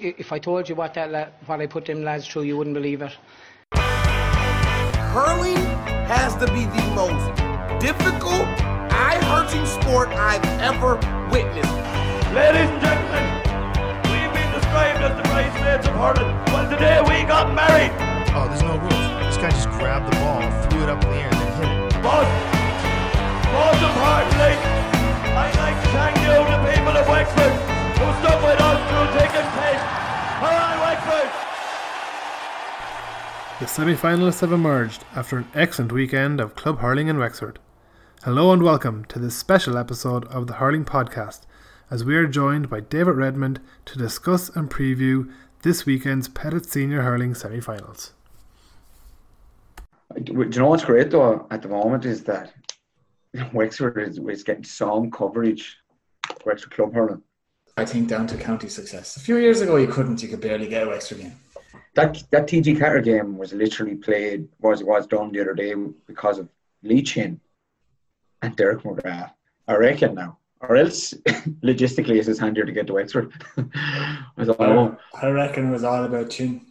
If I told you what that what I put them lads through, you wouldn't believe it. Hurling has to be the most difficult, eye-hurting sport I've ever witnessed. Ladies and gentlemen, we've been described as the bridesmaids of hurling. Well, today we got married. Oh, there's no rules. This guy just grabbed the ball, threw it up in the air, and then hit it. But, most importantly, I'd like to thank you, the people of Wexford, who stuck with us through thick and thin. Come on, Wexford! The semi finalists have emerged after an excellent weekend of club hurling in Wexford. Hello and welcome to this special episode of the Hurling Podcast, as we are joined by David Redmond to discuss and preview this weekend's Pettitt Senior Hurling semi finals. Do you know what's great though at the moment is that Wexford is, is getting some coverage for Wexford club hurling. I think down to county success. A few years ago, you couldn't. You could barely get a Wexford game. That that TG Ceathair game was literally played was was done the other day because of Lee Chin and Derek McGrath. I reckon now, or else logistically it's just handier to get to Wexford. I don't know. I reckon it was all about chin.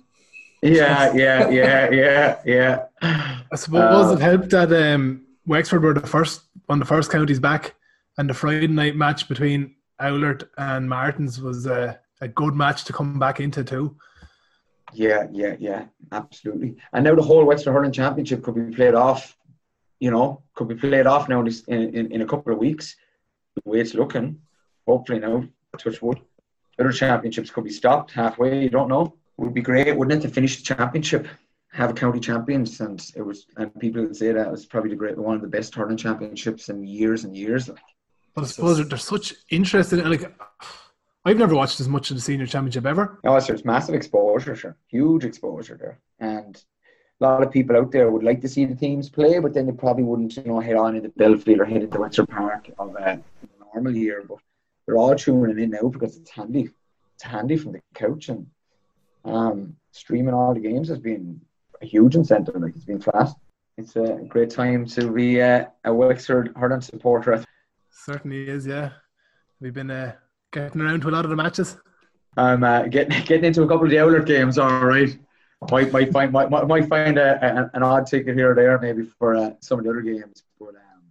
Yeah, yeah, yeah, yeah, yeah. I suppose Uh, it helped that um, Wexford were the first one of the first counties back, and the Friday night match between Oulart and Martins was a, a good match to come back into too. Yeah, yeah, yeah, absolutely. And now the whole Wexford Hurling Championship could be played off. You know, could be played off now in, in, in, in a couple of weeks. The way it's looking, hopefully now, touch wood. Other championships could be stopped halfway. You don't know. It would be great, wouldn't it, to finish the championship, have a county champions, and it was. And people would say that it was probably the great one of the best hurling championships in years and years. Like, But I suppose there's such interest in. Like, I've never watched as much of the senior championship ever. No, there's massive exposure, sure. Huge exposure there. And a lot of people out there would like to see the teams play, but then they probably wouldn't, you know, head on into Bellefield or head into Wexford Park of a normal year. But they're all tuning in now because it's handy. It's handy from the couch and um, streaming all the games has been a huge incentive. Like it's been fast. It's a great time to be uh, a Wexford hurling supporter. Certainly is, yeah. We've been uh, getting around to a lot of the matches. I'm uh, getting getting into a couple of the Oulart games. All right, might might find might, might find a, a, an odd ticket here or there maybe for uh, some of the other games. But um,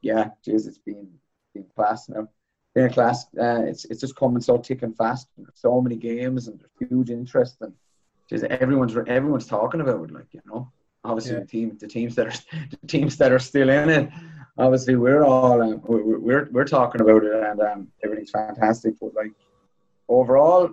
yeah, geez, it's been been class now. Been a class. Uh, it's it's just coming so thick and fast. So many games and there's huge interest and geez, everyone's everyone's talking about it. Like you know, obviously Yeah. the team the teams that are the teams that are still in it. Obviously, we're all um, we're, we're talking about it and um, everything's fantastic. But like overall,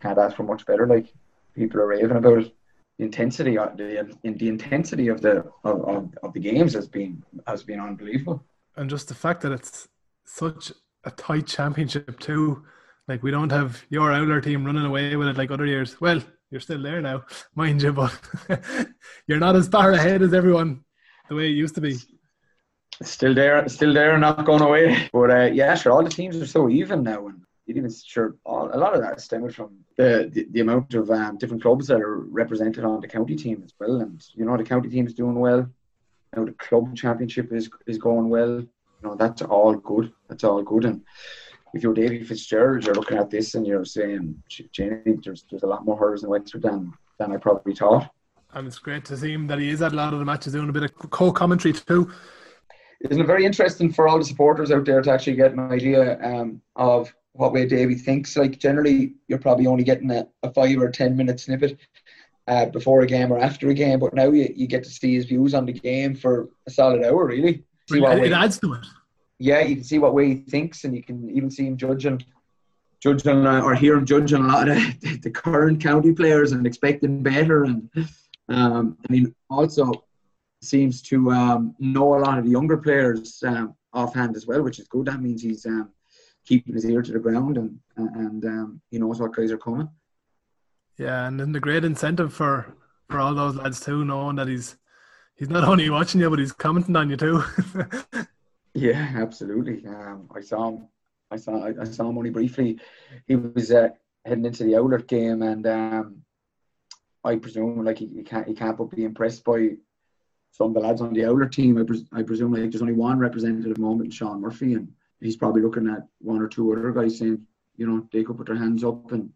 can't ask for much better. Like people are raving about it. The intensity, of the in the intensity of the of, of, of the games has been has been unbelievable. And just the fact that it's such a tight championship too. Like we don't have your Oulart team running away with it like other years. Well, you're still there now, mind you, but you're not as far ahead as everyone the way it used to be. Still there, still there, not going away. But uh, yeah, sure, all the teams are so even now, and even sure all, a lot of that stems from the, the, the amount of um, different clubs that are represented on the county team as well. And you know, the county team is doing well. Now the club championship is is going well. You know, that's all good. That's all good. And if you're Davy Fitzgerald, you're looking at this and you're saying, Jenny, there's there's a lot more hurdles in Wexford than than I probably thought. And it's great to see him that he is at a lot of the matches doing a bit of co-commentary too. Isn't it very interesting for all the supporters out there to actually get an idea um, of what way Davy thinks? Like generally, you're probably only getting a, a five or ten minute snippet uh, before a game or after a game, but now you, you get to see his views on the game for a solid hour, really. See what It, it adds to it. yeah, you can see what way he thinks, and you can even see him judging, judging uh, or hear him judging a lot of the, the current county players and expecting better. And um, I mean, also seems to um, know a lot of the younger players um, offhand as well, which is good. That means he's um, keeping his ear to the ground and and um, he knows what guys are coming. Yeah, and then the great incentive for for all those lads too, knowing that he's he's not only watching you, but he's commenting on you too. Yeah, absolutely. Um, I saw him. I saw. I, saw him only briefly. He was uh, heading into the Oulart game, and um, I presume like he, he can't he can't but be impressed by some of the lads on the Oulart team. I, pres- I presume like there's only one representative moment, Sean Murphy, and he's probably looking at one or two other guys saying, you know, they could put their hands up and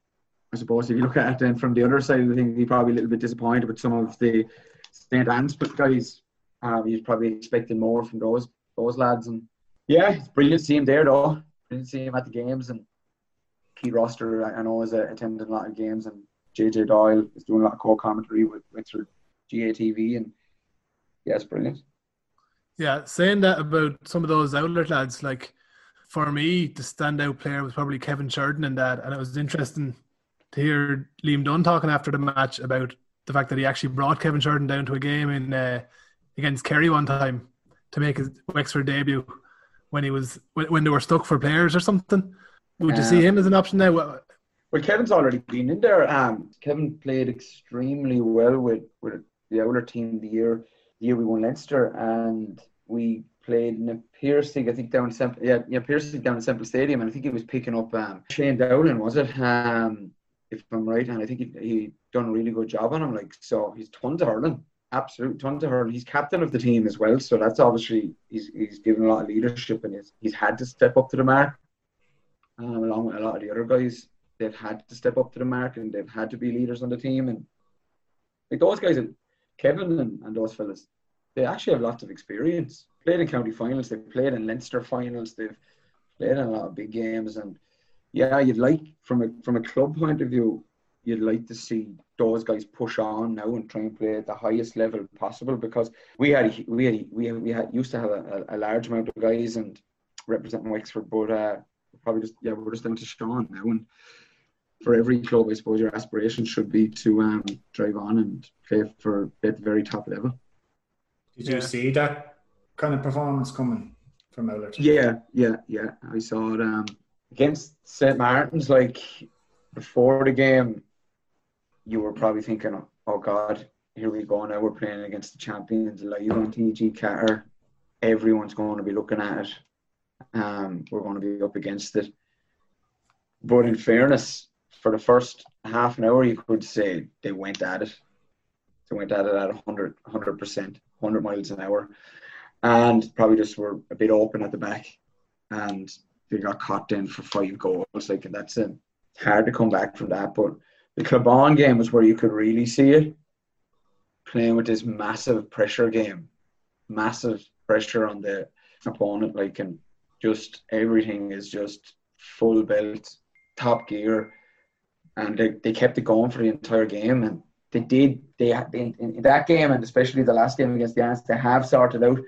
I suppose if you look at it then from the other side of the thing, he's probably a little bit disappointed with some of the St. Anne's guys. Um, he's probably expecting more from those those lads. And yeah, it's brilliant to see him there though. Brilliant to see him at the games. And Keith Rossiter, I know, is uh, attending a lot of games. And JJ Doyle is doing a lot of co-commentary with Wexford GATV. And yeah, it's brilliant. Yeah, saying that about some of those outlet lads, like for me, the standout player was probably Kevin Sheridan in that, and it was interesting to hear Liam Dunne talking after the match about the fact that he actually brought Kevin Sheridan down to a game in uh, against Kerry one time to make his Wexford debut when he was when, when they were stuck for players or something. Would you see him as an option now? Well, Kevin's already been in there. Um, Kevin played extremely well with, with the Oulart team the year the year we won Leinster, and we played in Na Piarsaigh, I think down in Semple, yeah, yeah, Piarsaigh down in Semple Stadium, and I think he was picking up um, Shane Dowling, was it? Um, if I'm right, and I think he he done a really good job on him. Like so, he's tons of hurling, absolute tons of hurling. He's captain of the team as well, so that's obviously he's he's given a lot of leadership, and he's he's had to step up to the mark, um, along with a lot of the other guys they've had to step up to the mark and they've had to be leaders on the team. And like those guys, Kevin and, and those fellas, they actually have lots of experience. Played in county finals, they've played in Leinster finals, they've played in a lot of big games. And yeah, you'd like from a from a club point of view, you'd like to see those guys push on now and try and play at the highest level possible because we had we had we had, we had used to have a, a large amount of guys and representing Wexford, but uh, probably just yeah we're just down to Sean now and for every club, I suppose your aspiration should be to um, drive on and play for at the very top level. Did you see that kind of performance coming from Oulart? Yeah, yeah, yeah. I saw it um, against St Martin's. Like before the game, you were probably thinking, "Oh God, here we go now. We're playing against the champions live on TG Ceathair. Everyone's going to be looking at it. Um, we're going to be up against it." But in fairness, for the first half an hour, you could say they went at it. They went at it at 100 100%, 100 miles an hour, and probably just were a bit open at the back, and they got caught in for five goals. Like and that's it. Hard to come back from that. But the Cloughbawn game was where you could really see it, playing with this massive pressure game, massive pressure on the opponent. Like and just everything is just full belt, top gear and they, they kept it going for the entire game and they did they, in, in that game and especially the last game against the Ants they have sorted out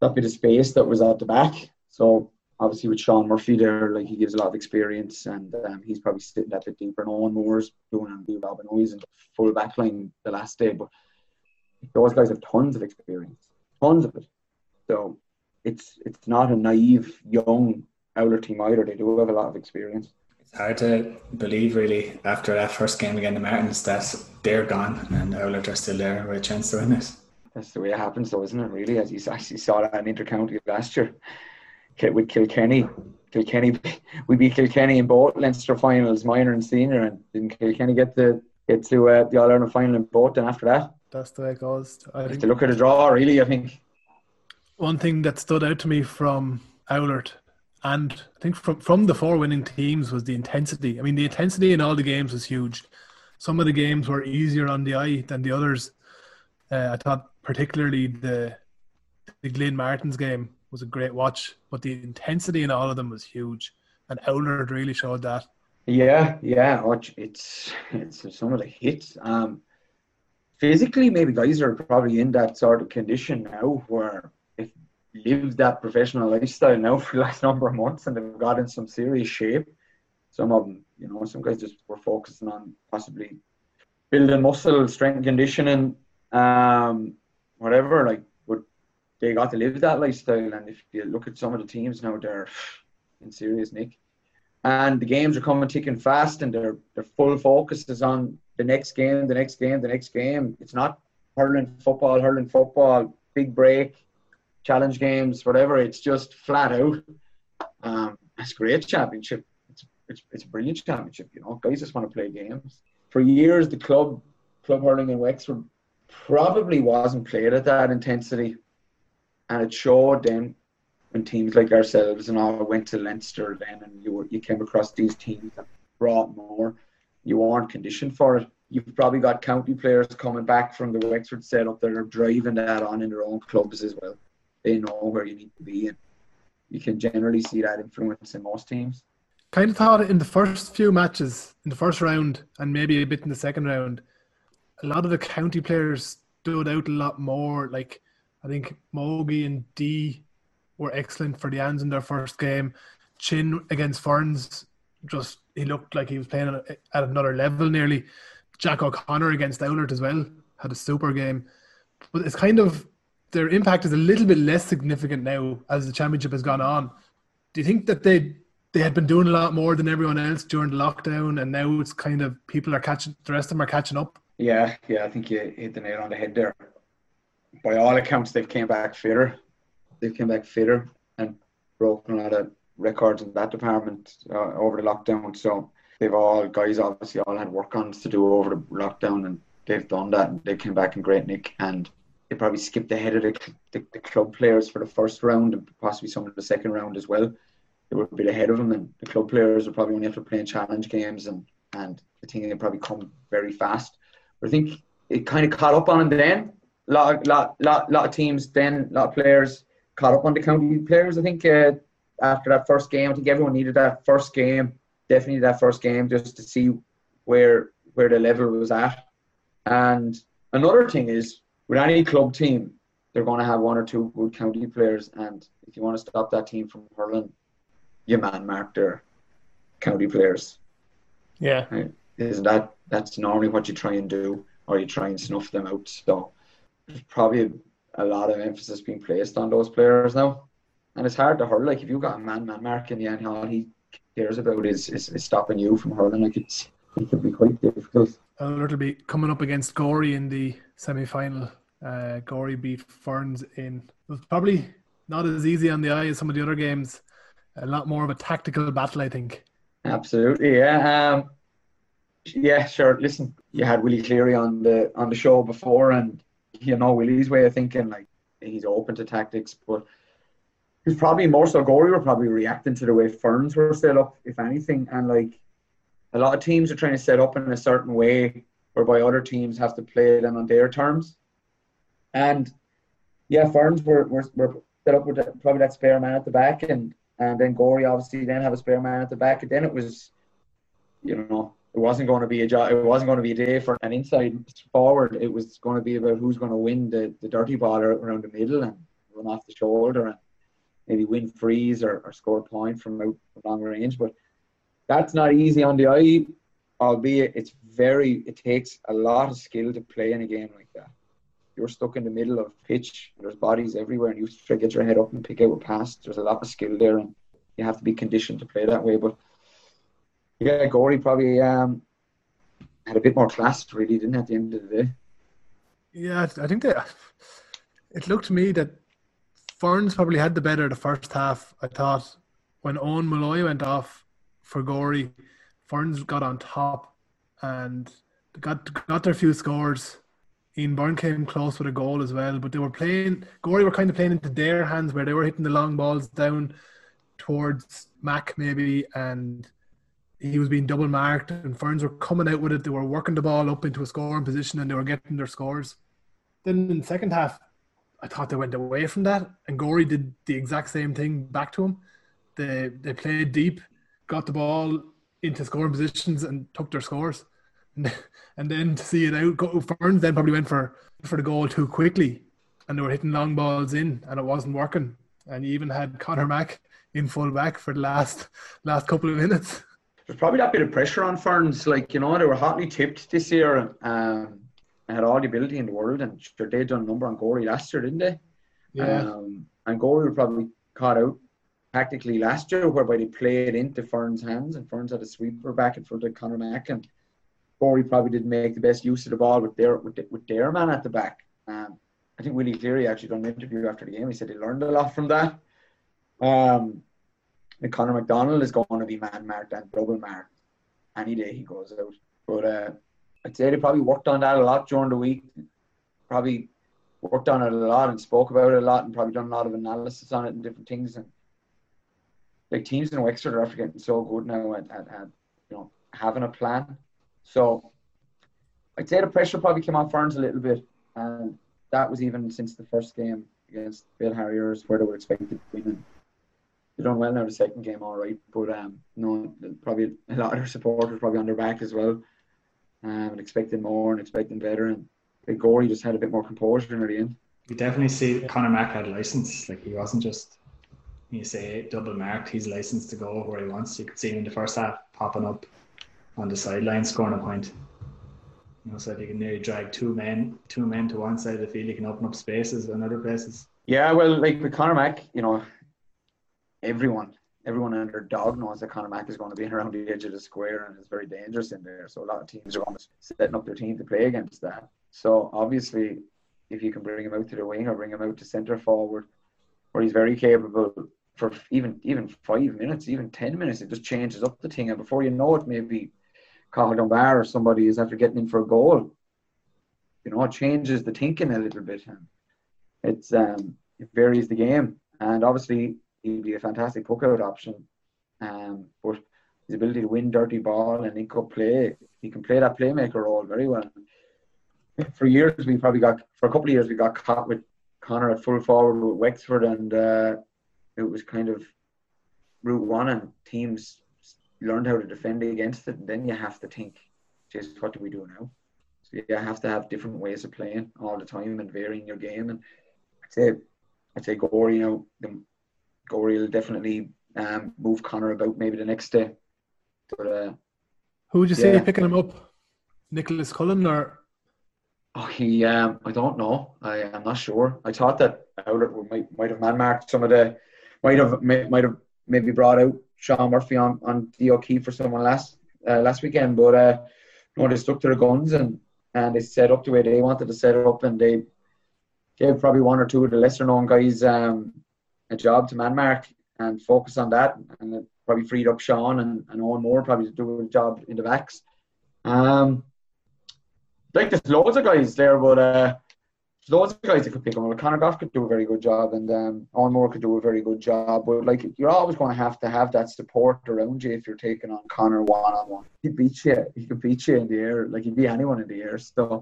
that bit of space that was at the back. So obviously with Sean Murphy there like he gives a lot of experience and um, he's probably sitting bit deeper and Owen Moore's doing and be Robin Owens and full backline the last day but those guys have tons of experience tons of it. So it's it's not a naive young Oulart team either. They do have a lot of experience It's hard to believe, really, after that first game against the Martins, that they're gone and Oulart are still there with a chance to win it. That's the way it happens, though, isn't it? Really, as you actually saw that in intercounty last year Ki- with Kilkenny. Kilkenny, we beat Kilkenny in both Leinster finals, minor and senior, and didn't Kilkenny get to get to uh, the All Ireland final in both? And after that, That's the way it goes. I Just think to look at the draw, really, I think. one thing that stood out to me from Oulart and I think from from the four winning teams was the intensity. I mean, the intensity in all the games was huge. Some of the games were easier on the eye than the others. Uh, I thought particularly the the Glynn Martins game was a great watch, but the intensity in all of them was huge, and Oulart really showed that. Yeah, yeah. It's it's some of the hits. Um, physically, maybe guys are probably in that sort of condition now where lived that professional lifestyle now for the last number of months and they've got in some serious shape. Some of them, you know, some guys just were focusing on possibly building muscle, strength, conditioning, um, whatever. Like, but they got to live that lifestyle. And if you look at some of the teams now, they're in serious nick and the games are coming ticking fast and their their full focus is on the next game, the next game, the next game. It's not hurling football, hurling football, big break, challenge games, whatever. It's just flat out. Um, it's great championship. It's, it's it's a brilliant championship. You know, guys just want to play games. For years, the club club hurling in Wexford probably wasn't played at that intensity, and it showed then when teams like ourselves and all went to Leinster then and you were, you came across these teams that brought more you aren't conditioned for it. You've probably got county players coming back from the Wexford setup that are driving that on in their own clubs as well. They know where you need to be, and you can generally see that influence in most teams. Kind of thought in the first few matches, in the first round, and maybe a bit in the second round, a lot of the county players stood out a lot more. Like I think Mogi and D were excellent for the Ans in their first game. Chin against Ferns, just he looked like he was playing at another level nearly. Jack O'Connor against Oulart as well had a super game. But it's kind of their impact is a little bit less significant now as the championship has gone on. Do you think that they they had been doing a lot more than everyone else during the lockdown, and now it's kind of people are catching the rest of them are catching up? Yeah, yeah, I think you hit the nail on the head there. By all accounts, they've came back fitter. They've came back fitter and broken a lot of records in that department uh, over the lockdown. So they've all guys obviously all had work ons to do over the lockdown, and they've done that. And they came back in great nick, and they probably skipped ahead of the, the, the club players for the first round and possibly some of the second round as well. They were a bit ahead of them, and the club players were probably only after playing challenge games, and and I think they probably come very fast. But I think it kind of caught up on them then. A lot, lot, lot, lot of teams then, a lot of players caught up on the county players. I think uh, after that first game, I think everyone needed that first game, definitely that first game, just to see where where the level was at. And another thing is, with any club team, they're going to have one or two good county players, and if you want to stop that team from hurling, you man mark their county players. Yeah. Right? Isn't that that's normally what you try and do, or you try and snuff them out? So there's probably a, a lot of emphasis being placed on those players now, and it's hard to hurl. Like if you've got a man man mark in the end, all he cares about is, is, is stopping you from hurling. Like it's it could be quite difficult. Uh, it'll be coming up against Gorey in the semi final. Uh, Gorey beat Ferns in. It was probably not as easy on the eye as some of the other games. A lot more of a tactical battle, I think. Absolutely, yeah. Um, yeah, sure. Listen, you had Willie Cleary on the on the show before, and you know Willie's way of thinking. Like he's open to tactics, but he's probably more so. Gorey were probably reacting to the way Ferns were set up, if anything, and like a lot of teams are trying to set up in a certain way, whereby other teams have to play them on their terms. And yeah, Ferns were, were, were set up with probably that spare man at the back, and and then Gorey obviously then have a spare man at the back, and then it was, you know, it wasn't going to be a job. It wasn't going to be a day for an inside forward. It was going to be about who's going to win the, the dirty ball around the middle and run off the shoulder and maybe win frees or, or score a point from out long range. But that's not easy on the eye, albeit it's very. It takes a lot of skill to play in a game like that. You're stuck in the middle of pitch. There's bodies everywhere, and you try to get your head up and pick out a pass. There's a lot of skill there, and you have to be conditioned to play that way. But yeah, Gorey probably um, had a bit more class, really, didn't at the end of the day. Yeah, I think that it looked to me that Ferns probably had the better the first half. I thought when Owen Malloy went off for Gorey, Ferns got on top and got got their few scores. Ian Byrne came close with a goal as well, but they were playing. Gorey were kind of playing into their hands where they were hitting the long balls down towards Mac maybe, and he was being double marked, and Ferns were coming out with it. They were working the ball up into a scoring position, and they were getting their scores. Then in the second half, I thought they went away from that, and Gorey did the exact same thing back to him. They they played deep, got the ball into scoring positions, and took their scores. And, and then to see it out, go, Ferns then probably went for for the goal too quickly, and they were hitting long balls in, and it wasn't working. And you even had Connor Mack in full back for the last last couple of minutes. There's probably that bit of pressure on Ferns. Like, you know, they were hotly tipped this year um, and had all the ability in the world. And sure, they'd done a number on Gorey last year, didn't they? Yeah. Um, and Gorey were probably caught out tactically last year, whereby they played into Ferns' hands, and Ferns had a sweeper back in front of Connor Mack. And Gorey probably didn't make the best use of the ball with their, with, the, with their man at the back. Um, I think Willie Cleary actually done an interview after the game. He said he learned a lot from that. Um, and Connor McDonald is going to be man marked and double marked any day he goes out. But uh, I'd say they probably worked on that a lot during the week. Probably worked on it a lot and spoke about it a lot and probably done a lot of analysis on it and different things. And like teams in Wexford are after getting so good now at, at, at you know having a plan So I'd say the pressure probably came on Ferns a little bit, and that was even since the first game against Bill Harriers, where they were expected to win. They done well now the second game, all right, but um, no, probably a lot of their supporters probably on their back as well, um, and expecting more and expecting better. And I think Gorey just had a bit more composure near the end. You definitely see Conor Mack had license. Like he wasn't just you say double marked. He's licensed to go where he wants. You could see him in the first half popping up on the sideline, scoring a point. You know, so if you can nearly drag two men, two men to one side of the field, you can open up spaces in other places. Yeah, well, like with Conor Mack, you know, everyone, everyone and their dog knows that Conor Mack is going to be around the edge of the square and is very dangerous in there. So a lot of teams are almost setting up their team to play against that. So obviously, if you can bring him out to the wing or bring him out to centre forward, where he's very capable for even even five minutes, even ten minutes, it just changes up the thing. And before you know it, maybe Cathal Dunbar or somebody is after getting in for a goal. You know, it changes the thinking a little bit. It's um, it varies the game. And obviously, he'd be a fantastic puck out option. Um, but his ability to win dirty ball and up play, he can play that playmaker role very well. For years, we probably got for a couple of years we got caught with Connor at full forward with Wexford, and uh, it was kind of route one, and teams learned how to defend against it. And then you have to think, just what do we do now? So you have to have different ways of playing all the time and varying your game. And I'd say, I'd say Gorey, you know, the, Gorey will definitely um, move Connor about maybe the next day. But uh, Who would you say Yeah. picking him up? Nicholas Cullen or Oh, he, um, I don't know. I am not sure. I thought that Oulart would- might might have man marked some of the, might have may- might have maybe brought out Sean Murphy on on the O'Keefe for someone last uh, last weekend, but uh, no, they stuck to their guns and and they set up the way they wanted to set up, and they gave probably one or two of the lesser known guys um, a job to man mark and focus on that, and it probably freed up Sean and, and Owen Moore probably to do a job in the backs. Um, like there's loads of guys there, but uh, loads of guys that could pick. Well, Conor Goff could do a very good job, and um, Owen Moore could do a very good job. But like you're always going to have to have that support around you if you're taking on Conor one on one. He beat you. He could beat you in the air. Like he'd beat anyone in the air. So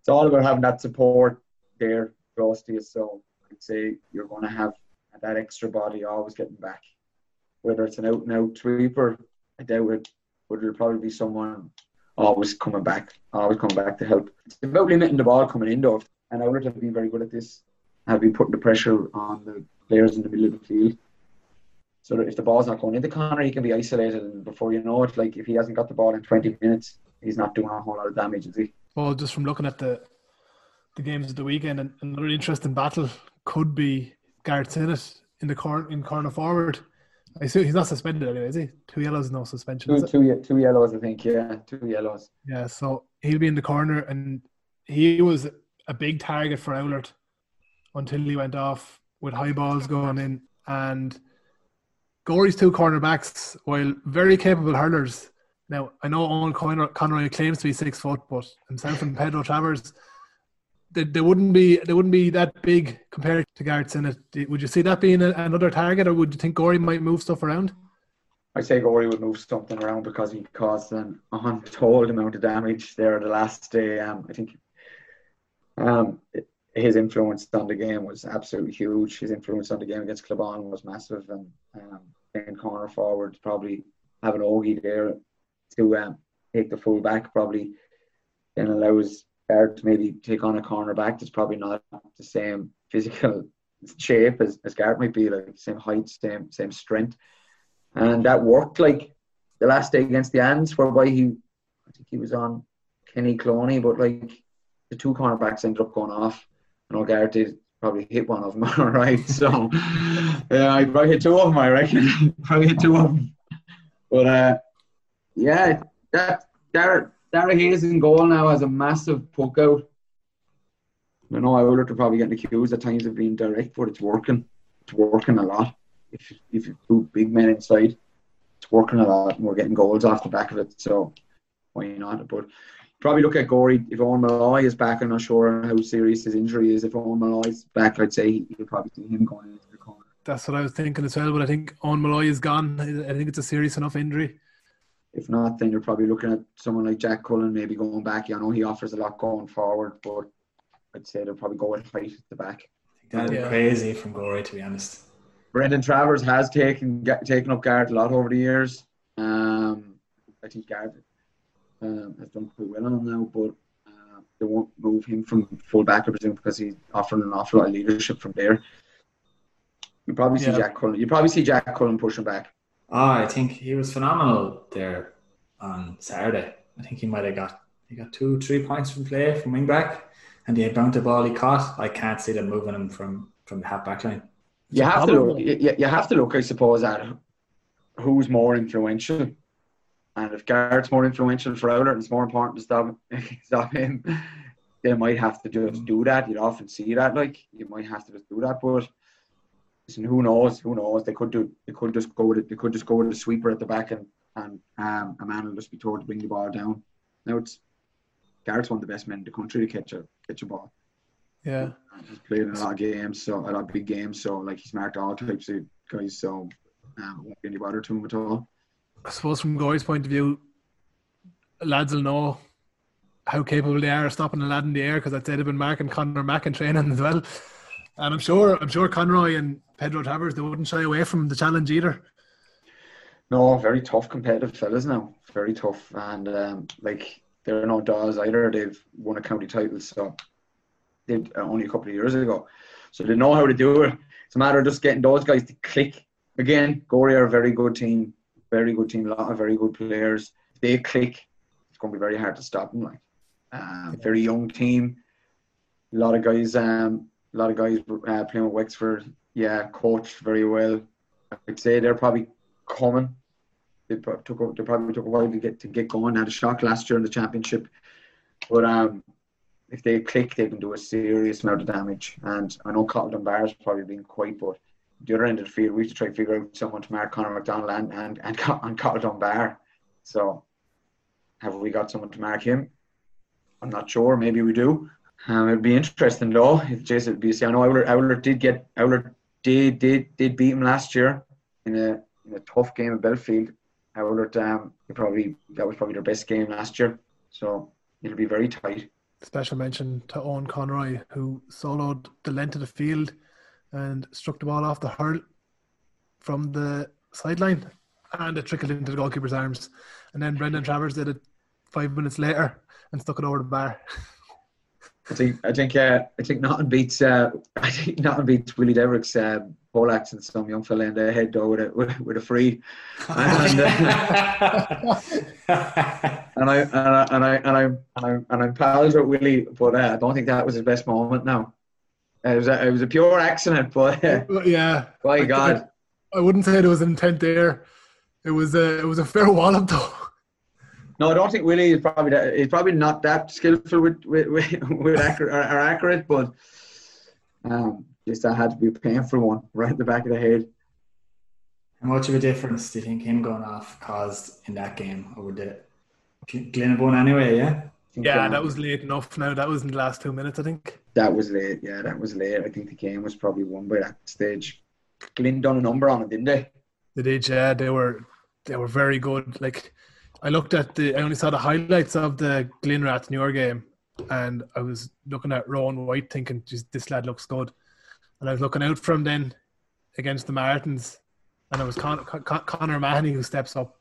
it's all about having that support there close to you. So I'd say you're going to have that extra body always getting back. Whether it's an out and out sweeper, I doubt it, but it'll probably be someone always coming back, always coming back to help. It's about limiting the ball coming in though. And Oulart have been very good at this. Have been putting the pressure on the players in the middle of the field. So if the ball's not going into Connor, he can be isolated, and before you know it, like if he hasn't got the ball in 20 minutes, he's not doing a whole lot of damage, is he? well, just from looking at the the games of the weekend, and another interesting battle could be Garrett Sinnott in the corner in corner forward. I assume he's not suspended anyway, is he? Two yellows, no suspension. Two, two, two yellows, I think. Yeah, two yellows. Yeah, so he'll be in the corner, and he was a big target for Oulart until he went off with high balls going in. And Gorey's two cornerbacks, while very capable hurlers. Now, I know Owen Conroy, Conroy claims to be six foot, but himself and Pedro Travers, they, they wouldn't be they wouldn't be that big compared to Garrett it. Would you see that being a, another target, or would you think Gorey might move stuff around? I'd say Gorey would move something around because he caused an untold amount of damage there the last day. Um, I think um, his influence on the game was absolutely huge. His influence on the game against Cloughbawn was massive, and um, playing corner forward, probably having Ogie there to um, take the full back, probably then allows Garrett to maybe take on a corner back that's probably not the same physical shape as, as Garrett might be, like same height, same same strength and that worked like the last day against the Ants, whereby he, I think he was on Kenny Cloney, but like the two cornerbacks ended up going off, and did probably hit one of them, all right. So yeah, I probably hit two of them, I reckon. probably hit two of them. But uh, yeah, that Dara Hayes in goal now has a massive poke out. I know I would have to probably getting accused at times of being direct, but it's working. It's working a lot if if you put big men inside, it's working a lot, and we're getting goals off the back of it. So why not? But probably look at Gorey. If Owen Malloy is back, I'm not sure how serious his injury is. If Owen Malloy's back, I'd say you'll probably see him going into the corner. That's what I was thinking as well. But I think Owen Malloy is gone. I think it's a serious enough injury. If not, then you're probably looking at someone like Jack Cullen maybe going back. I know he offers a lot going forward, but I'd say they'll probably go with height at the back. That'd be Yeah. crazy from Gorey, to be honest. Brendan Travers has taken ga- taken up guard a lot over the years. Um, I think guard um, has done quite well on him now, but uh, they won't move him from full back, I presume, because he's offering an awful lot of leadership from there. You probably see Yeah. Jack Cullen. You probably see Jack Cullen pushing back. Oh, I think he was phenomenal there on Saturday. I think he might have got he got two, three points from play from wing back, and the amount of ball he caught, I can't see them moving him from from the half back line. You have to look. You, you have to look, I suppose, at who's more influential, and if Garrett's more influential for Oulart, and it's more important to stop stop him. They might have to just do that. You'd often see that. Like you might have to just do that, but listen, who knows? Who knows? They could do. They could just go with it. They could just go with a sweeper at the back, and and um, a man will just be told to bring the ball down. Now it's Garrett's one of the best men in the country to catch a catch a ball. Yeah. He's played in a lot of games, so a lot of big games. So like he's marked all types of guys. So um, it won't be any bother to him at all. I suppose from Gorey's point of view, lads will know how capable they are of stopping a lad in the air because I'd they've been marking Conor Mack in training as well. And I'm sure I'm sure Conroy and Pedro Travers they wouldn't shy away from the challenge either. No, very tough competitive fellas now. Very tough, and um, like they're no dolls either. They've won a county title, so they uh, only a couple of years ago. So they know how to do it. It's a matter of just getting those guys to click. Again, Gorey are a very good team, very good team, a lot of very good players. If they click, it's going to be very hard to stop them. Like, uh, very young team, a lot of guys, um, a lot of guys uh, playing with Wexford. Yeah, coached very well. I'd say they're probably coming. They took a- they probably took a while to get to get going. Had a shock last year in the championship, but um, if they click, they can do a serious amount of damage. And I know Cathal Dunbar has probably been quite, but the other end of the field, we have to try to figure out someone to mark Conor McDonald and and and, and Cathal Dunbar. So, have we got someone to mark him? I'm not sure. Maybe we do. Um, it'd be interesting though. If Jason would BC, I know Oulart, Oulart did get Oulart did did did beat him last year in a in a tough game at Bellefield. Oulart, um, probably that was probably their best game last year. So it'll be very tight. Special mention to Owen Conroy who soloed the length of the field and struck the ball off the hurl from the sideline and it trickled into the goalkeeper's arms. And then Brendan Travers did it five minutes later and stuck it over the bar. I think I think uh, I think nothing beats uh, I think nothing beats Willie Devereux's uh, poleaxe and some young fella in the head though with a with, with a free. And, uh, and I and I and I and I'm and I'm, and I'm pals with Willie, but uh, I don't think that was his best moment. Now, it was a, it was a pure accident, but yeah. by I- God, I wouldn't say there was intent there. It was a it was a fair wallop though. no, I don't think Willie is probably that, he's probably not that skillful with with with, with accurate or, or accurate, but um, just that had to be a painful one right in the back of the head. How much of a difference do you think him going off caused in that game or over the Glenabone anyway? Yeah. Yeah, that was late enough now. That was in the last two minutes, I think. That was late. Yeah, that was late. I think the game was probably won by that stage. Glynn done a number on it, didn't they? They did, yeah. They were they were very good. Like I looked at the I only saw the highlights of the Glynn Rathnure game and I was looking at Rowan White thinking, "Geez, this lad looks good. And I was looking out for him then against the Martins and it was Con- Con- Connor Mahoney who steps up,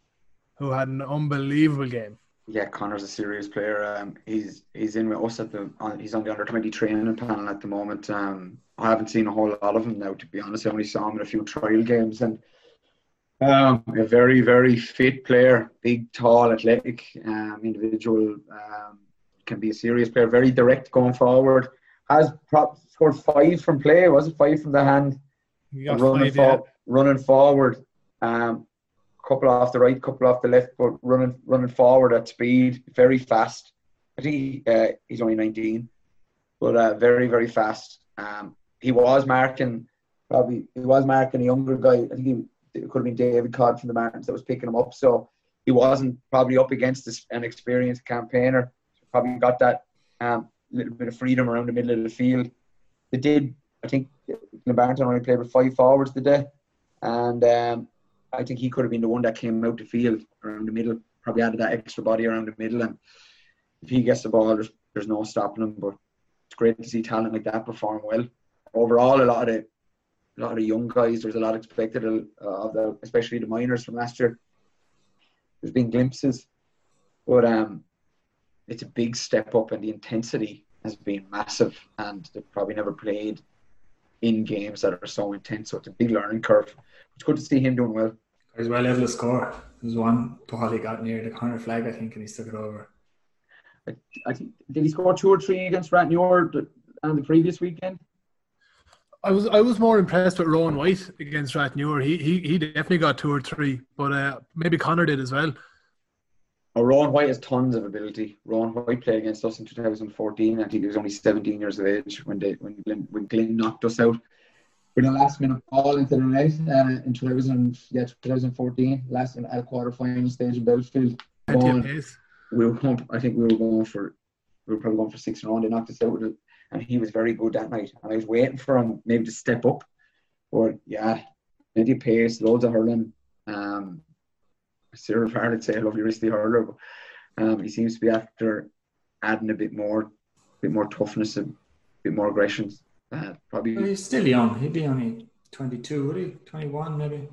who had an unbelievable game. Yeah, Connor's a serious player. Um, he's he's in with us at the on, he's on the under twenty training panel at the moment. Um, I haven't seen a whole lot of him now, to be honest. I only saw him in a few trial games, and um, a very very fit player, big, tall, athletic um, individual. Um, can be a serious player, very direct going forward. Has prop, scored five from play. Was it five from the hand? Running, five, for, running forward. Um, couple off the right, couple off the left, but running running forward at speed, very fast. I think he, uh, he's only 19, but uh, very very fast. Um, he was marking probably he was marking a younger guy. I think he it could have been David Codd from the Martins that was picking him up. So he wasn't probably up against this, an experienced campaigner. Probably got that um, little bit of freedom around the middle of the field. They did. I think the Barrington only played with five forwards today, and um, I think he could have been the one that came out the field around the middle probably added that extra body around the middle. And if he gets the ball, there's, there's no stopping him. But it's great to see talent like that perform well. Overall, a lot of the, a lot of young guys, there's a lot expected uh, of the, especially the minors from last year. There's been glimpses, but um, it's a big step up, and the intensity has been massive, and they've probably never played in games that are so intense. So it's a big learning curve. It's good to see him doing well. He's well able to score. There's one ball he got near the corner flag, I think, and he stuck it over. I, I think did he score two or three against Rathnure on the previous weekend? I was I was more impressed with Rowan White against Rathnure. He he he definitely got two or three, but uh, maybe Connor did as well. Oh, Rowan White has tons of ability. Rowan White played against us in 2014. I think he was only 17 years of age when they when Glynn, when Glynn knocked us out with a last minute ball into the net uh, in 2000, yeah, 2014, last in a quarter final stage in Bellefield. we were going, I think we were going for we were probably going for six and one. They knocked us out with it, and he was very good that night. And I was waiting for him maybe to step up, but yeah, plenty of pace, loads of hurling. Um, Cyril Farley say a lovely wristy hurler, but um, he seems to be after adding a bit more, a bit more toughness, a bit more aggression. Uh, probably well, he's still young. He'd be only twenty-two, would he? Twenty-one, maybe.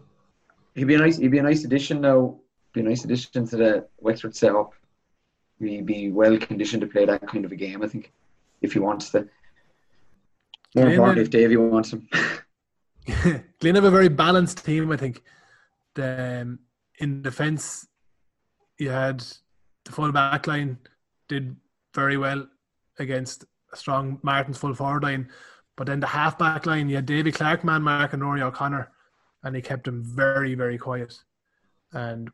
He'd be a nice. He'd be a nice addition now. Be a nice addition to the Wexford setup. He'd be well conditioned to play that kind of a game. I think if he wants to. More importantly, if Davy wants him. Glynn have a very balanced team. I think. The, um, in defence, you had the full back line did very well against a strong Martin's full forward line. But then the half back line, you had Davy Clark, man mark, and Rory O'Connor, and he kept him very, very quiet. And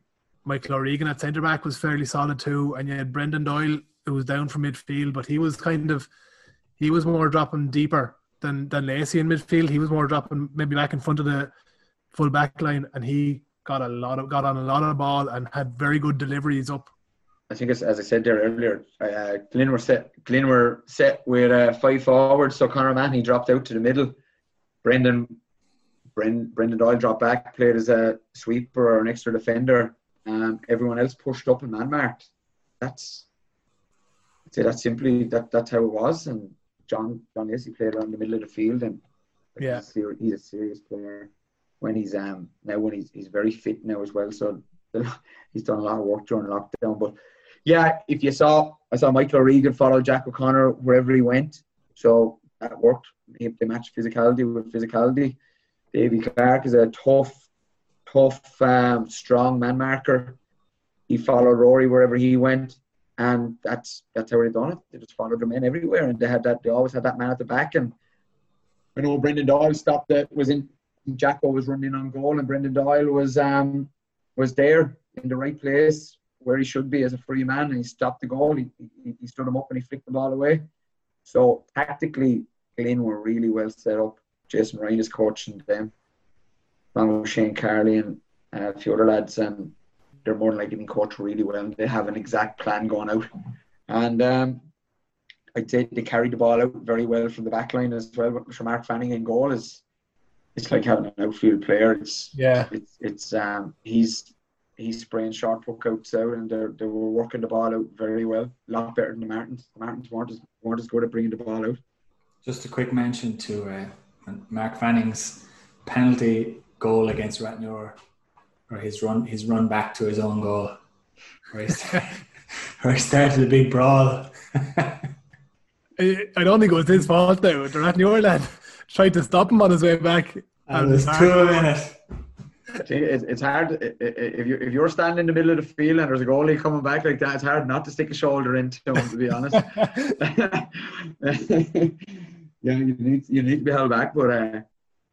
Michael O'Regan at centre back was fairly solid too. And you had Brendan Doyle, who was down from midfield, but he was kind of, he was more dropping deeper than, than Lacey in midfield. He was more dropping maybe back in front of the full back line, and he got a lot of got on a lot of ball and had very good deliveries up. I think as, as I said there earlier, uh, Glynn were set. Glynn were set with uh, five forwards. So Conor he dropped out to the middle. Brendan, Brendan, Brendan Doyle dropped back, played as a sweeper or an extra defender. Um, everyone else pushed up and man marked. That's I'd say that's simply that that's how it was. And John John Lacey played around the middle of the field, and yeah, he's a, he's a serious player when he's um now when he's he's very fit now as well. So he's done a lot of work during lockdown. But yeah, if you saw, I saw Michael O'Regan follow Jack O'Connor wherever he went, so that worked. They matched physicality with physicality. Davy Clark is a tough, tough, um, strong man marker. He followed Rory wherever he went, and that's that's how they done it. They just followed the men everywhere, and they had that. They always had that man at the back. And I know Brendan Doyle stopped that was in Jacko was running on goal and Brendan Doyle was um, was there in the right place where he should be as a free man and he stopped the goal. He, he, he stood him up and he flicked the ball away. So tactically, Glynn were really well set up. Jason Ryan is coaching them, along with Shane Carley and uh, a few other lads, and they're more than likely being coached really well. They have an exact plan going out, and um, I'd say they carried the ball out very well from the back line as well. From Mark Fanning in goal is it's like having an outfield player. It's yeah. It's it's um he's he's spraying short puck outs out and they they were working the ball out very well. A lot better than the Martins. The Martins weren't as weren't as good at bringing the ball out. Just a quick mention to uh, Mark Fanning's penalty goal against Rathnure, or his run his run back to his own goal, where he started, where he started a big brawl. I don't think it was his fault though. The Rathnure lad tried to stop him on his way back. And there's two in it. It's hard if you if you're standing in the middle of the field and there's a goalie coming back like that. It's hard not to stick a shoulder into him. To be honest, yeah, you need you need to be held back. But uh,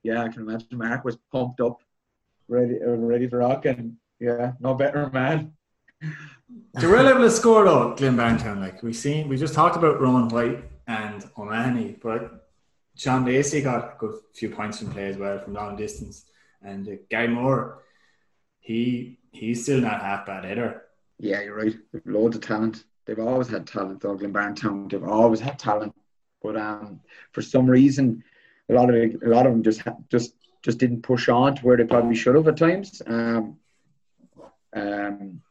yeah, I can imagine Mark was pumped up, ready ready to rock, and yeah, no better man. They were able to score though, Glynn-Barntown. Like we seen, we just talked about Rowan White and O'Mahony, but John Lacey got a good few points from play as well from long distance. And uh, Guy Moore, he he's still not half bad either. Yeah, you're right. They've loads of talent. They've always had talent, Dublin Barntown. They've always had talent, but um, for some reason, a lot of a lot of them just just just didn't push on to where they probably should have at times. Um, um,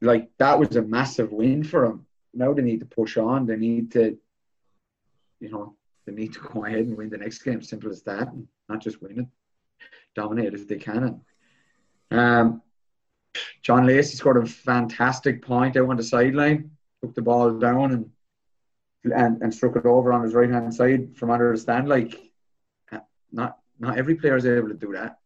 like that was a massive win for them. Now they need to push on. They need to, you know, they need to go ahead and win the next game. Simple as that, not just win it, dominate if they can. Um, John Lacey scored a fantastic point out on the sideline, took the ball down and and, and struck it over on his right hand side from under the stand. Like, not not every player is able to do that.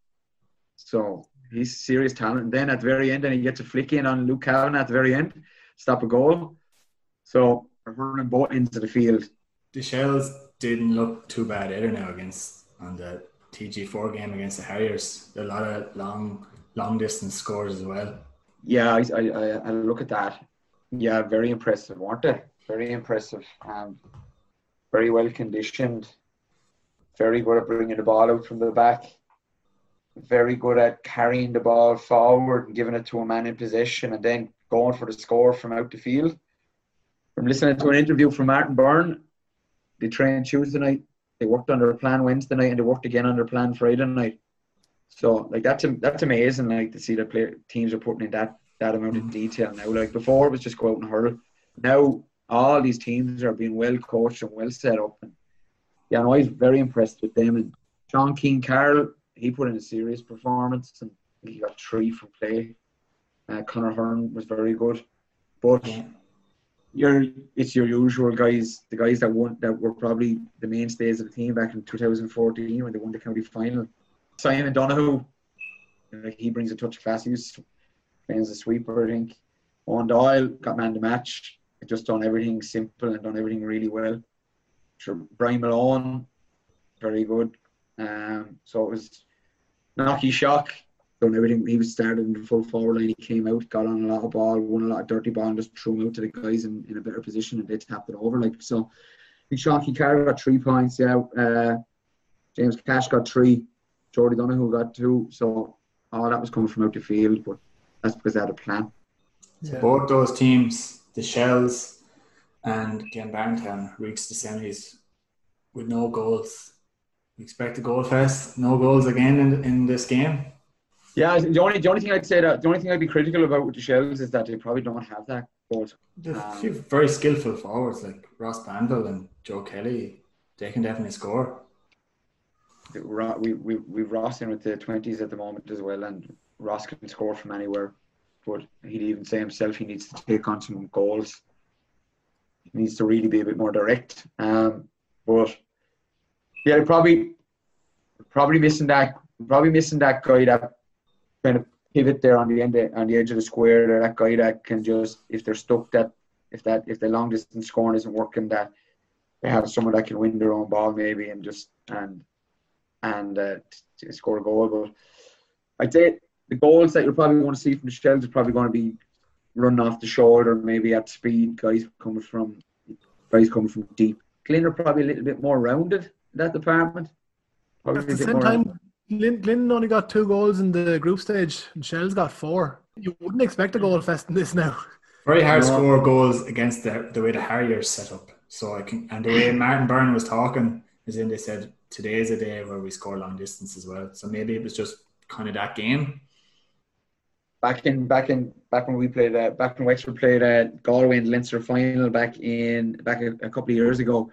So he's serious talent. And then at the very end, and he gets a flick in on Luke Cowan at the very end, stop a goal. So we're running both ends of the field. The Shells didn't look too bad either now against on the TG4 game against the Harriers. A lot of long long distance scores as well. Yeah, I, I, I, look at that. Yeah, very impressive, weren't they? Very impressive. Um, very well conditioned. Very good at bringing the ball out from the back. Very good at carrying the ball forward and giving it to a man in possession and then going for the score from out the field. From listening to an interview from Martin Byrne, they trained Tuesday night, they worked under a plan Wednesday night, and they worked again under a plan Friday night. So like that's that's amazing. Like to see the player teams are putting in that that amount of detail now. Like before, it was just go out and hurl. Now all these teams are being well coached and well set up. And yeah, no, I was very impressed with them. And John Keane Carroll, he put in a serious performance and he got three from play. Uh, Connor Hearn was very good, but it's your usual guys, the guys that won that were probably the mainstays of the team back in 2014 when they won the county final. Simon Donoghue, he brings a touch of class. He was playing as a sweeper, I think. Owen Doyle got man the match. Just done everything simple and done everything really well. Sure, Brian Malone, very good. Um, so it was Knocky Shock, done everything. He was started in the full forward line. He came out, got on a lot of ball, won a lot of dirty ball, and just threw him out to the guys in, in a better position, and they tapped it over. Like so, I think Sean Carroll got three points. Yeah, uh, James Cash got three. Jordy Donoghue got two. So all that was coming from out the field, but that's because they had a plan. So both those teams, the Shells and Glynn-Barntown, reached the semis with no goals. We expect a goal fest, no goals again in, in this game. Yeah, the only the only thing I'd say that the only thing I'd be critical about with the Shells is that they probably don't have that. But a few very skillful forwards like Ross Banville and Joe Kelly. They can definitely score. We we we've Ross in with the twenties at the moment as well, and Ross can score from anywhere. But he'd even say himself he needs to take on some goals. He needs to really be a bit more direct. Um, but yeah, probably probably missing that probably missing that guy that kind of pivot there on the end of, on the edge of the square there, that guy that can just if they're stuck that if that if the long distance scoring isn't working that they have someone that can win their own ball maybe and just and and uh, score a goal. But I'd say the goals that you're probably going to see from the Shells are probably going to be running off the shoulder, maybe at speed, guys coming from guys coming from deep. Are probably a little bit more rounded in that department. Probably At the same more time, Glynn, Glynn only got two goals in the group stage, and Shell's got four. You wouldn't expect a goal fest in this now. Very hard to No. score goals against the, the way the Harriers set up. So I can and the way Martin Byrne was talking is in they said today is a day where we score long distance as well. So maybe it was just kind of that game. back in back in back when we played uh, back when Wexford played uh, Galway in the Leinster final back in back a, a couple of years ago.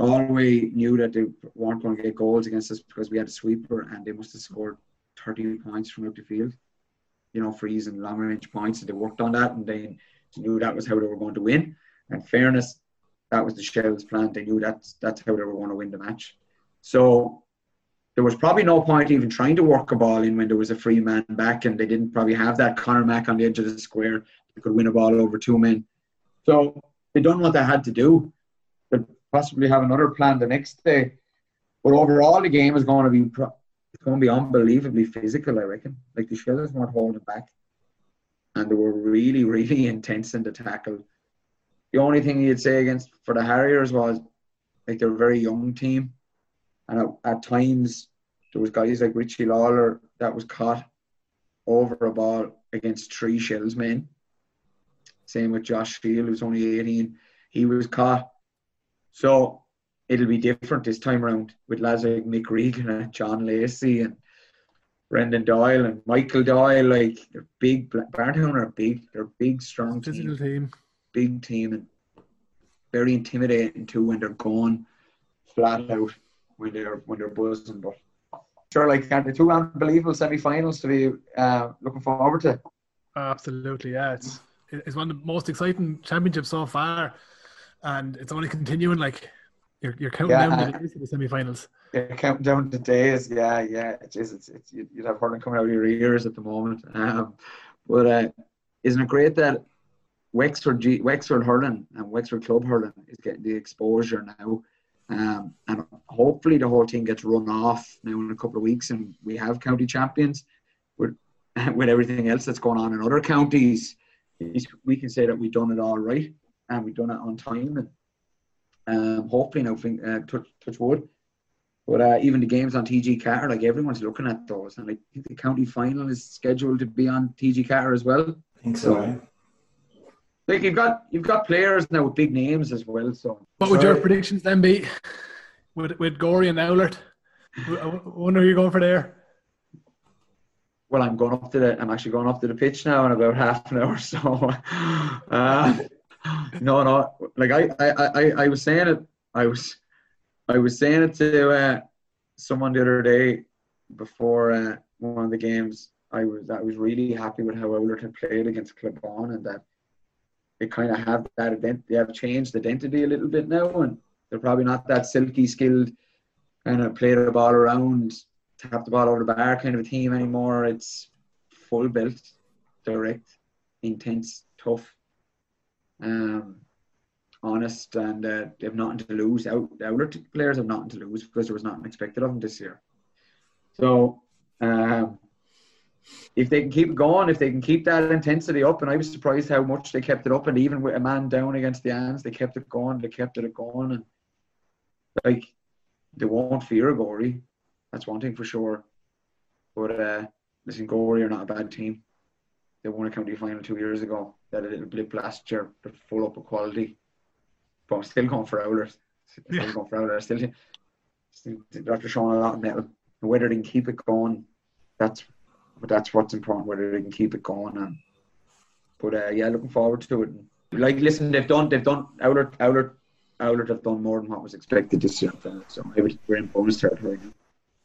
Galway knew that they weren't going to get goals against us because we had a sweeper and they must have scored 30 points from out the field, you know, freeze and long range points. And they worked on that and they knew that was how they were going to win. And fairness, that was the Shells' plan. They knew that's that's how they were going to win the match. So there was probably no point even trying to work a ball in when there was a free man back and they didn't probably have that Connor Mack on the edge of the square. They could win a ball over two men. So they done what they had to do. Possibly have another plan the next day. But overall, the game is going to be pro- it's going to be unbelievably physical. I reckon. Like the Shells weren't holding back, and they were really, really intense in the tackle. The only thing you'd say against for the Harriers was like they're a very young team, and at, at times there was guys like Richie Lawler that was caught over a ball against three Shells men. Same with Josh Steele, who's only 18. He was caught. So it'll be different this time around with lads like Mick Regan and John Lacey and Brendan Doyle and Michael Doyle, like they're big. Barntown are big. They're big, strong team, team. big team, and very intimidating too when they're going flat out when they're when they're buzzing. But sure, like the two unbelievable semi-finals to be uh, looking forward to. Absolutely, yeah. It's it's one of the most exciting championships so far, and it's only continuing. Like you're you're counting Yeah. down the days to the semi-finals. Yeah, counting down the days. Yeah, yeah. It's it's, it's you'd you'd have hurling coming out of your ears at the moment. Um, but uh, isn't it great that Wexford, G, Wexford hurling and Wexford club hurling is getting the exposure now, um, and hopefully the whole thing gets run off now in a couple of weeks, and we have county champions. With with everything else that's going on in other counties, we can say that we've done it all right and we've done it on time, and um, hopefully now, fin- uh, touch touch wood. But uh, even the games on TG Ceathair, like everyone's looking at those, and I think the county final is scheduled to be on TG Ceathair as well. I think so. So-? Like you've got you've got players now with big names as well. So What would your predictions then be? With with Gorey and Oulart, I w- wonder who you're going for there. Well, I'm going up to the. I'm actually going up to the pitch now in about half an hour. So, uh, no, no. Like I, I, I, I was saying it. I was, I was saying it to uh, someone the other day before uh, one of the games. I was, I was really happy with how Oulart had played against Cloughbawn, and that they kind of have that ident- They have changed the identity a little bit now, and they're probably not that silky skilled kind of play the ball around tap the ball over the bar kind of a team anymore. It's full belt, direct, intense, tough, um, honest, and uh, they have nothing to lose. Out the outer players have nothing to lose because there was nothing expected of them this year. So, um, if they can keep going, if they can keep that intensity up, and I was surprised how much they kept it up, and even with a man down against the Ans, they kept it going. They kept it going, and like they won't fear a Gorey. That's one thing for sure. But uh, listen, Gorey are not a bad team. They won a county final two years ago. They had a little blip last year. They're full up of quality. But I'm still going for Owlers. Still Yeah. going for Owlers. Still, still, they're after showing a lot of metal. Whether they can keep it going, that's but that's what's important. Whether they can keep it going. And but uh, yeah, looking forward to it. Like, listen, they've done, they've done. Owler, Owler, Owler have done more than what was expected this year. So maybe we're in bonus territory.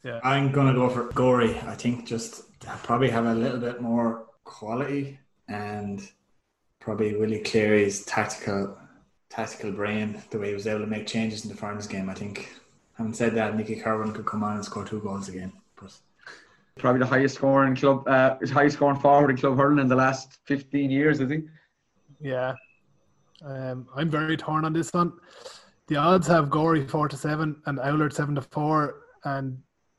now. I'm gonna go for Gorey. I think just probably have a little bit more quality and probably Willie Cleary's tactical tactical brain, the way he was able to make changes in the Farmers game. I think. Having said that, Nicky Kirwan could come on and score two goals again. But probably the highest scoring club, uh, highest scoring forward in club hurling in the last 15 years, is he? Yeah. Um, I'm very torn on this one. The odds have Gorey four to seven and Oulart seven to four. And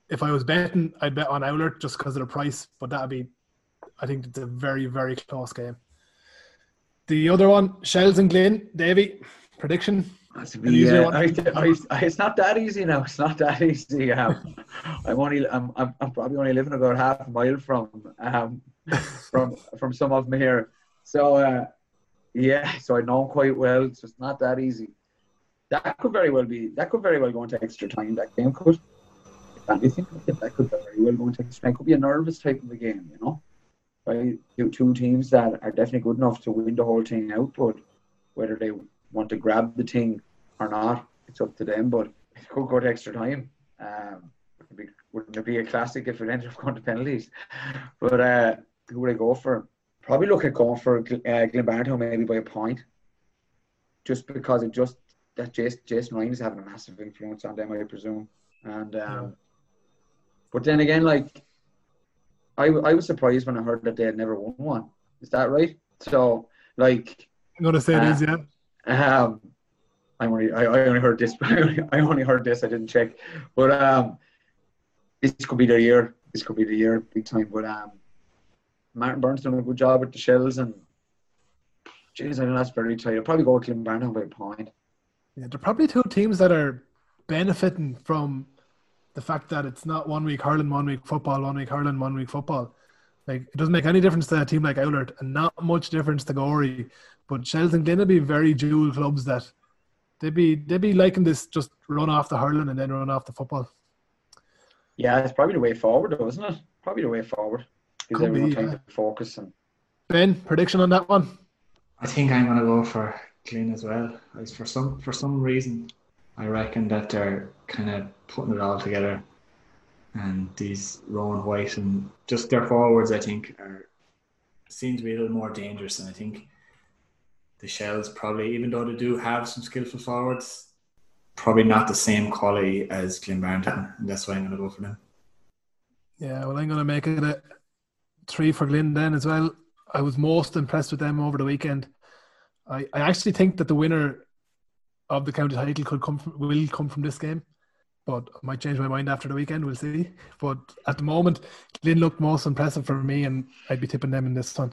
if I was betting, I'd bet on Oulart just because of the price. But that'd be, I think it's a very very close game. The other one, Shells and Glynn, Davy, prediction. That's An easier one. I, I, I, it's not that easy now. It's not that easy. Um, I'm only, I'm, I'm, I'm probably only living about half a mile from, um, from, from some of them here. So, uh, yeah, so I know them quite well. So it's not that easy. That could very well be. That could very well go into extra time. That game could. If think that could very well go into extra time. It could be a nervous type of a game, you know. Right, two, teams that are definitely good enough to win the whole thing out, but whether they want to grab the thing or not, it's up to them. But it could go to extra time. Um, it'd be, wouldn't it be a classic if it ended up going to penalties? But uh, who would I go for? Probably look at going for uh, Glynn-Barntown maybe by a point, just because it just that Jason, Jason Ryan is having a massive influence on them, I presume. And um, but then again, like I, I was surprised when I heard that they had never won one. Is that right? So like I'm gonna say it is, yeah. um, I only I, I only heard this. I only, heard this. I didn't check, but um, this could be their year. This could be the year, big time. But um, Martin Burns done a good job with the shells, and jeez, I know that's very tight. I'll probably go with Glenbarnow by a point. Yeah, they're probably two teams that are benefiting from the fact that it's not one week hurling, one week football, one week hurling, one week football. Like it doesn't make any difference to a team like Oulart, and not much difference to Gorey. But Shells and Glynn will be very dual clubs that they'd be they'd be liking this just run off the hurling and then run off the football. Yeah, it's probably the way forward, though, isn't it? probably the way forward. Because Could everyone be, time yeah. to focus and Ben, prediction on that one? I think I'm gonna go for Glynn as well. As for some for some reason, I reckon that they're kind of putting it all together, and these Rowan White and just their forwards, I think, are seem to be a little more dangerous. And I think the Shells probably, even though they do have some skillful forwards, probably not the same quality as Glen Barrington. And that's why I'm gonna go for them. Yeah, well, I'm going to make it a three for Glynn then as well. I was most impressed with them over the weekend. I, I actually think that the winner of the county title could come from, will come from this game, but I might change my mind after the weekend. We'll see. But at the moment, Glynn looked most impressive for me, and I'd be tipping them in this one.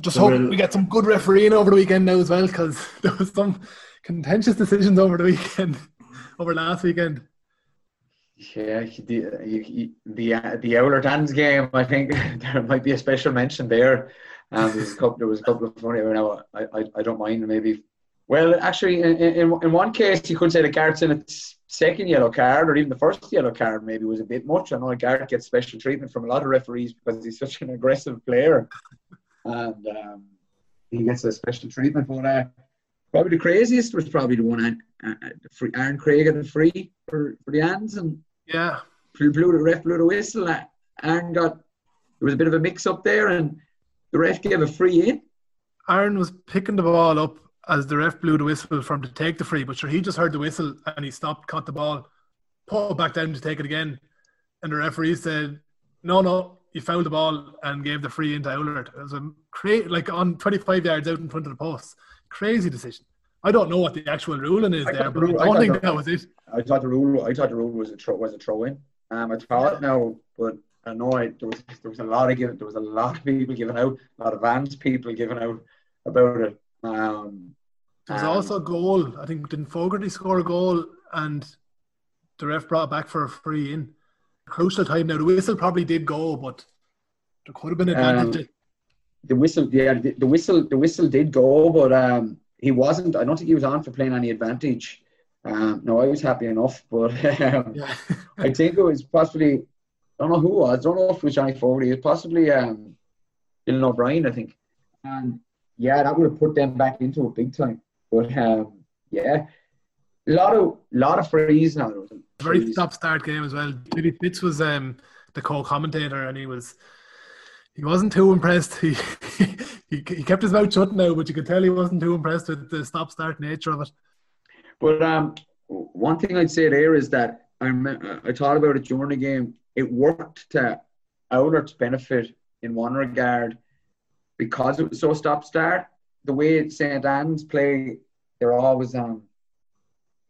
Just So hope we'll- get some good refereeing over the weekend now as well, because there was some contentious decisions over the weekend, over last weekend. yeah, the the the Owler Dans game. I think there might be a special mention there. Um, there was a couple. There was a couple of funny. You know, I, I, I don't mind maybe. Well, actually, in, in in one case, you could say that Garrett's in its second yellow card, or even the first yellow card, maybe was a bit much. I know Garrett gets special treatment from a lot of referees because he's such an aggressive player, and um, he gets a special treatment. But uh, probably the craziest was probably the one uh, free, Aaron Craig at the free for for the hands and Yeah, blew blew the ref blew the whistle. uh, Aaron got there was a bit of a mix up there, and the ref gave a free in. Aaron was picking the ball up as the ref blew the whistle for him to take the free, but sure, he just heard the whistle and he stopped, caught the ball, put it back down to take it again. And the referee said, No, no, you fouled the ball and gave the free into Oulart. It was a cra- like on 25 yards out in front of the post. Crazy decision. I don't know what the actual ruling is I there, the but I don't thought think the- that was it. I thought the rule I thought the rule was a throw was a throw in. Um, I thought now, but I know I, there was there was a lot of giving there was a lot of people giving out, a lot of Vans people giving out about it. Um, There was um, also a goal. I think didn't Fogarty score a goal and the ref brought it back for a free in. Crucial time now. The whistle probably did go, but there could have been Um, advantage. the whistle, yeah, the, the whistle, the whistle did go, but um, he wasn't. I don't think he was on for playing any advantage. Um, no, I was happy enough, but um, yeah. I think it was possibly. I don't know who it was. I don't know if it was Johnny Fogarty. It was possibly um, Dylan O'Brien, I think. And yeah, that would have put them back into it big time. But um, yeah, a lot of lot of frees now. A very freeze. stop start game as well. Billy Fitz was um, the co-commentator, and he was he wasn't too impressed. He, he he kept his mouth shut now, but you could tell he wasn't too impressed with the stop start nature of it. But um, one thing I'd say there is that I I thought about it during the game. It worked to Owler's benefit in one regard because it was so stop start. The way St Anne's play, they're always um,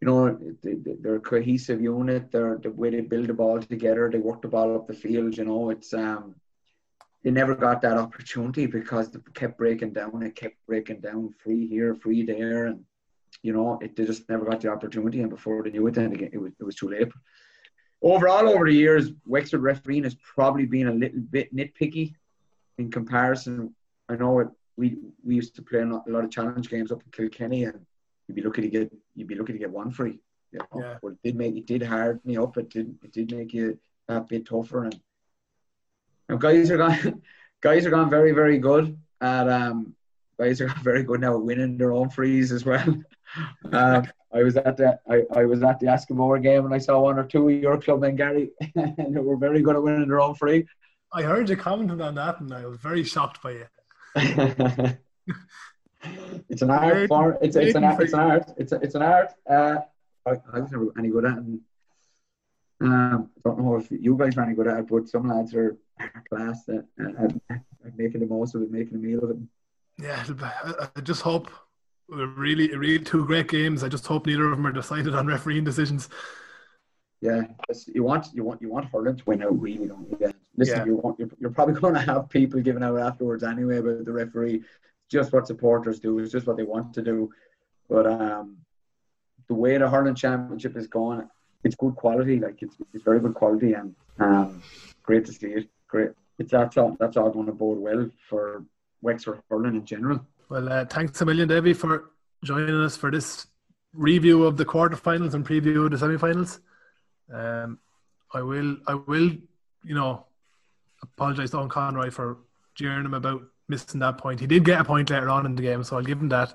you know, they- they- they're a cohesive unit. They're the way they build the ball together. They work the ball up the field. You know, it's um, they never got that opportunity because they kept breaking down. It kept breaking down, free here, free there, and you know, it, they just never got the opportunity. And before they knew it, then it was it was too late. Overall, over the years, Wexford refereeing has probably been a little bit nitpicky in comparison. I know it. We we used to play a lot, of challenge games up in Kilkenny, and you'd be lucky to get you'd be lucky to get one free. You know? Yeah. But it did make it did hard me up. It did it did make you a bit tougher. And now guys are gone guys are gone very very good at um guys are very good now at winning their own frees as well. um, I was at the I, I was at the Eskimo game and I saw one or two of your clubmen, Gary, and they were very good at winning their own free. I heard you commenting on that, and I was very shocked by you. It's an art form. It's, it's an. It's an art. It's a, it's an art. Uh, I, I was never any good at. And, um, don't know if you guys are any good at it, but some lads are class at, at, at making the most of it, making a meal of it. Yeah, I I just hope really, really two great games. I just hope neither of them are decided on refereeing decisions. Yeah, you want you want you want Hurling to win out, really, don't you? Listen, Yeah. you want you're, you're probably going to have people giving out afterwards anyway about the referee. Just what supporters do. is just what they want to do. But um, the way the Hurling Championship is going, it's good quality. Like it's, it's very good quality, and um, great to see it. Great. It's that's all that's all going to bode well for Wexford Hurling in general. Well, uh, thanks a million, Debbie, for joining us for this review of the quarterfinals and preview of the semi-finals. Um, I will, I will, you know, apologise to Owen Conroy for jeering him about missing that point. He did get a point later on in the game, so I'll give him that.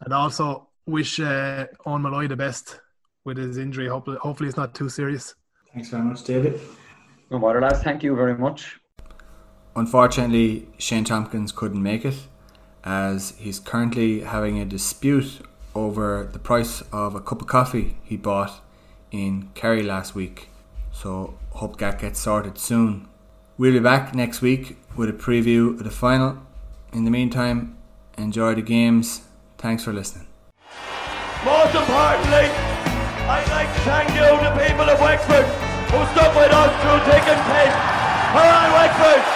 And also wish uh, Owen Malloy the best with his injury. Hopefully, hopefully it's not too serious. Thanks very much, David. No matter, lads. Thank you very much. Unfortunately, Shane Tompkins couldn't make it as he's currently having a dispute over the price of a cup of coffee he bought in Kerry last week. So, hope that gets sorted soon. We'll be back next week with a preview of the final. In the meantime, enjoy the games. Thanks for listening. Most importantly, I'd like to thank you, the people of Wexford, who stuck with us through thick and thin. Come Wexford!